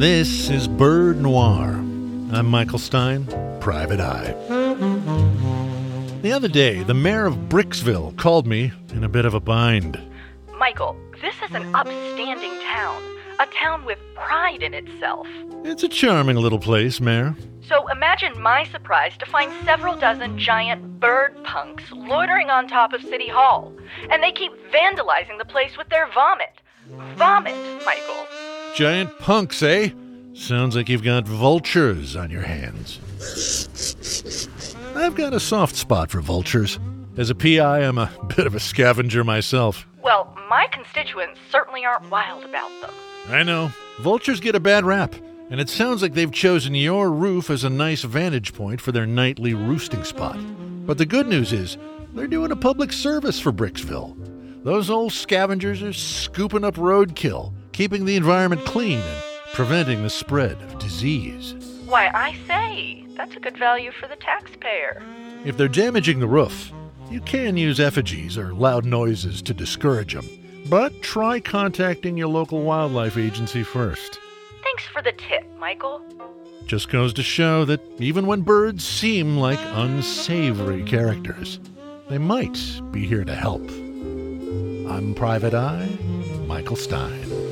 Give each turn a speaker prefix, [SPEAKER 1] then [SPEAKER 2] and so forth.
[SPEAKER 1] This is Bird Noir. I'm Michael Stein, Private Eye. The other day, the mayor of Bricksville called me in a bit of a bind.
[SPEAKER 2] Michael, this is an upstanding town, a town with pride in itself.
[SPEAKER 1] It's a charming little place, Mayor.
[SPEAKER 2] So imagine my surprise to find several dozen giant bird punks loitering on top of City Hall. And they keep vandalizing the place with their vomit. Vomit, Michael.
[SPEAKER 1] Giant punks, eh? Sounds like you've got vultures on your hands. I've got a soft spot for vultures. As a PI, I'm a bit of a scavenger myself.
[SPEAKER 2] Well, my constituents certainly aren't wild about them.
[SPEAKER 1] I know. Vultures get a bad rap, and it sounds like they've chosen your roof as a nice vantage point for their nightly roosting spot. But the good news is, they're doing a public service for Bricksville. Those old scavengers are scooping up roadkill, keeping the environment clean, and preventing the spread of disease.
[SPEAKER 2] Why, I say, that's a good value for the taxpayer.
[SPEAKER 1] If they're damaging the roof, you can use effigies or loud noises to discourage them. But try contacting your local wildlife agency first.
[SPEAKER 2] Thanks for the tip, Michael.
[SPEAKER 1] Just goes to show that even when birds seem like unsavory characters, they might be here to help. I'm Private Eye, Michael Stein.